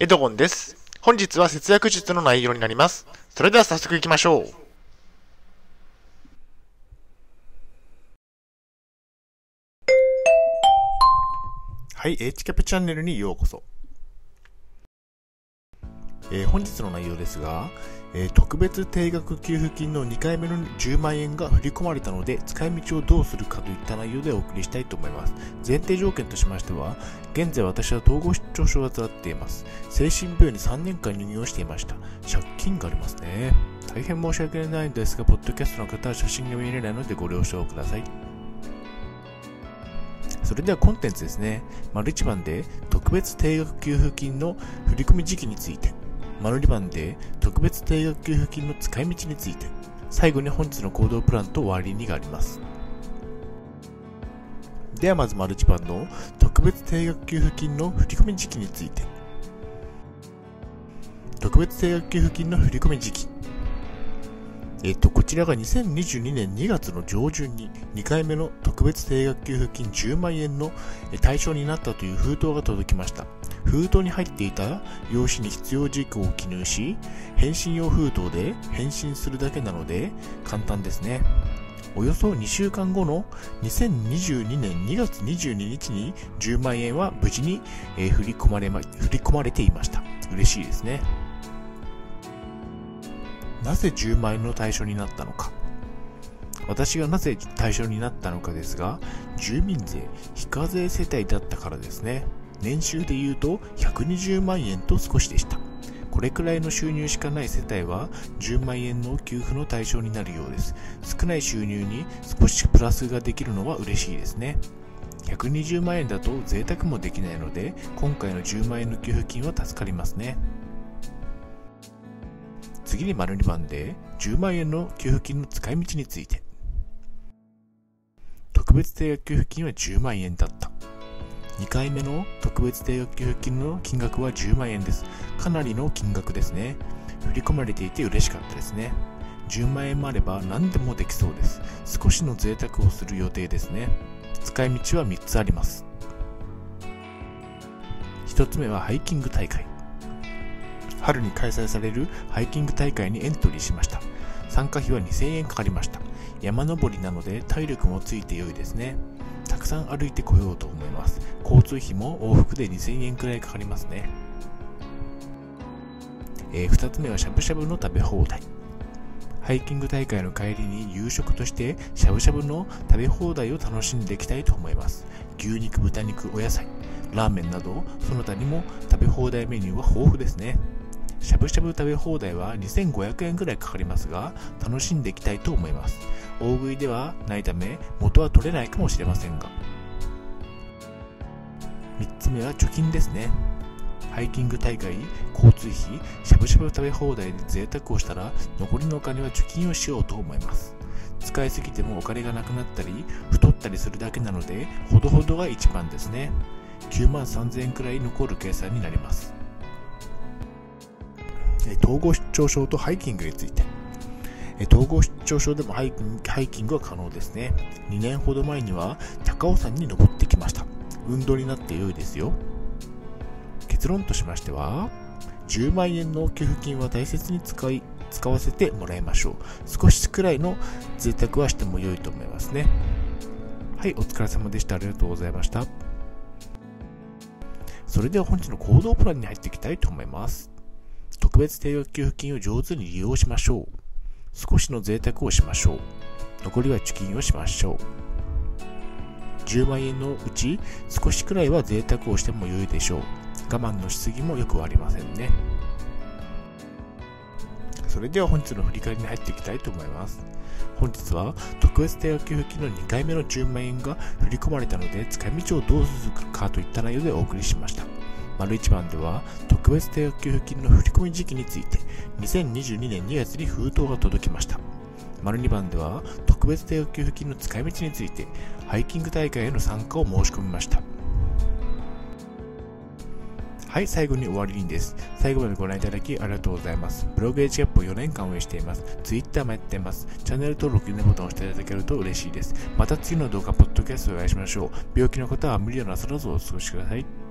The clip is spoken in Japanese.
エドゴンです。本日は節約術の内容になります。それでは早速いきましょう。はい、H キャプチャンネルにようこそ。えー本日の内容ですが、えー特別定額給付金の2回目の10万円が振り込まれたので使い道をどうするかといった内容でお送りしたいと思います。前提条件としましては現在私は統合失調症を患っています。精神病院に3年間入院をしていました。借金がありますね。大変申し訳ないのですがポッドキャストの方は写真が見れないのでご了承ください。それではコンテンツですね。丸1番で特別定額給付金の振込時期について。丸2番で特別定額給付金の使い道について。最後に本日の行動プランと終わりにがあります。ではまず丸1番の特別定額給付金の振り込み時期について。特別定額給付金の振り込み時期。えっと、こちらが2022年2月の上旬に2回目の特別定額給付金10万円の対象になったという封筒が届きました。封筒に入っていた用紙に必要事項を記入し、返信用封筒で返信するだけなので簡単ですね。およそ2週間後の2022年2月22日に10万円は無事に、え振り込まれま、振り込まれていました。嬉しいですね。なぜ10万円の対象になったのか。私がなぜ対象になったのかですが、住民税非課税世帯だったからですね。年収で言うと120万円と少しでした。これくらいの収入しかない世帯は10万円の給付の対象になるようです。少ない収入に少しプラスができるのは嬉しいですね。120万円だと贅沢もできないので、今回の10万円の給付金は助かりますね。次に丸2番で10万円の給付金の使い道について特別定額給付金は10万円だった2回目の特別定額給付金の金額は10万円です。かなりの金額ですね。振り込まれていて嬉しかったですね。10万円もあれば何でもできそうです。少しの贅沢をする予定ですね。使い道は3つあります。1つ目はハイキング大会。春に開催されるハイキング大会にエントリーしました。参加費は2000円かかりました。山登りなので体力もついて良いですね。くさん歩いてこようと思います。交通費も往復で2000円くらいかかりますね。えー2つ目はしゃぶしゃぶの食べ放題。ハイキング大会の帰りに夕食としてしゃぶしゃぶの食べ放題を楽しんでいきたいと思います。牛肉豚肉お野菜ラーメンなどその他にも食べ放題メニューは豊富ですね。しゃぶしゃぶ食べ放題は2500円くらいかかりますが楽しんでいきたいと思います。大食いではないため元は取れないかもしれませんが。3つ目は貯金ですね。ハイキング大会交通費しゃぶしゃぶ食べ放題で贅沢をしたら残りのお金は貯金をしようと思います。使いすぎてもお金がなくなったり太ったりするだけなのでほどほどが一番ですね。9万3000円くらい残る計算になります。統合失調症とハイキングについて。統合失調症でもハイハイキングは可能ですね。2年ほど前には高尾山に登ってきました。運動になって良いですよ。結論としましては10万円の給付金は大切に使い使わせてもらいましょう。少しくらいの贅沢はしても良いと思いますね。はいお疲れ様でした。ありがとうございました。それでは本日の行動プランに入っていきたいと思います。特別定額給付金を上手に利用しましょう。少しの贅沢をしましょう。残りは貯金をしましょう。10万円のうち少しくらいは贅沢をしても良いでしょう。我慢のしすぎもよくありませんね。それでは本日の振り返りに入っていきたいと思います。本日は特別定額給付金の2回目の10万円が振り込まれたので使い道をどうするかといった内容でお送りしました。丸1番では特別定額給付金の振込時期について2022年2月に封筒が届きました丸2番では特別定額給付金の使い道についてハイキング大会への参加を申し込みましたはい、最後に終わりにです。最後までご覧いただきありがとうございます。ブログ H キャップを4年間運営しています。Twitter もやっています。チャンネル登録、いいねボタンを押していただけると嬉しいです。また次の動画、ポッドキャストでお会いしましょう。病気の方は無理をなさらずお過ごしください。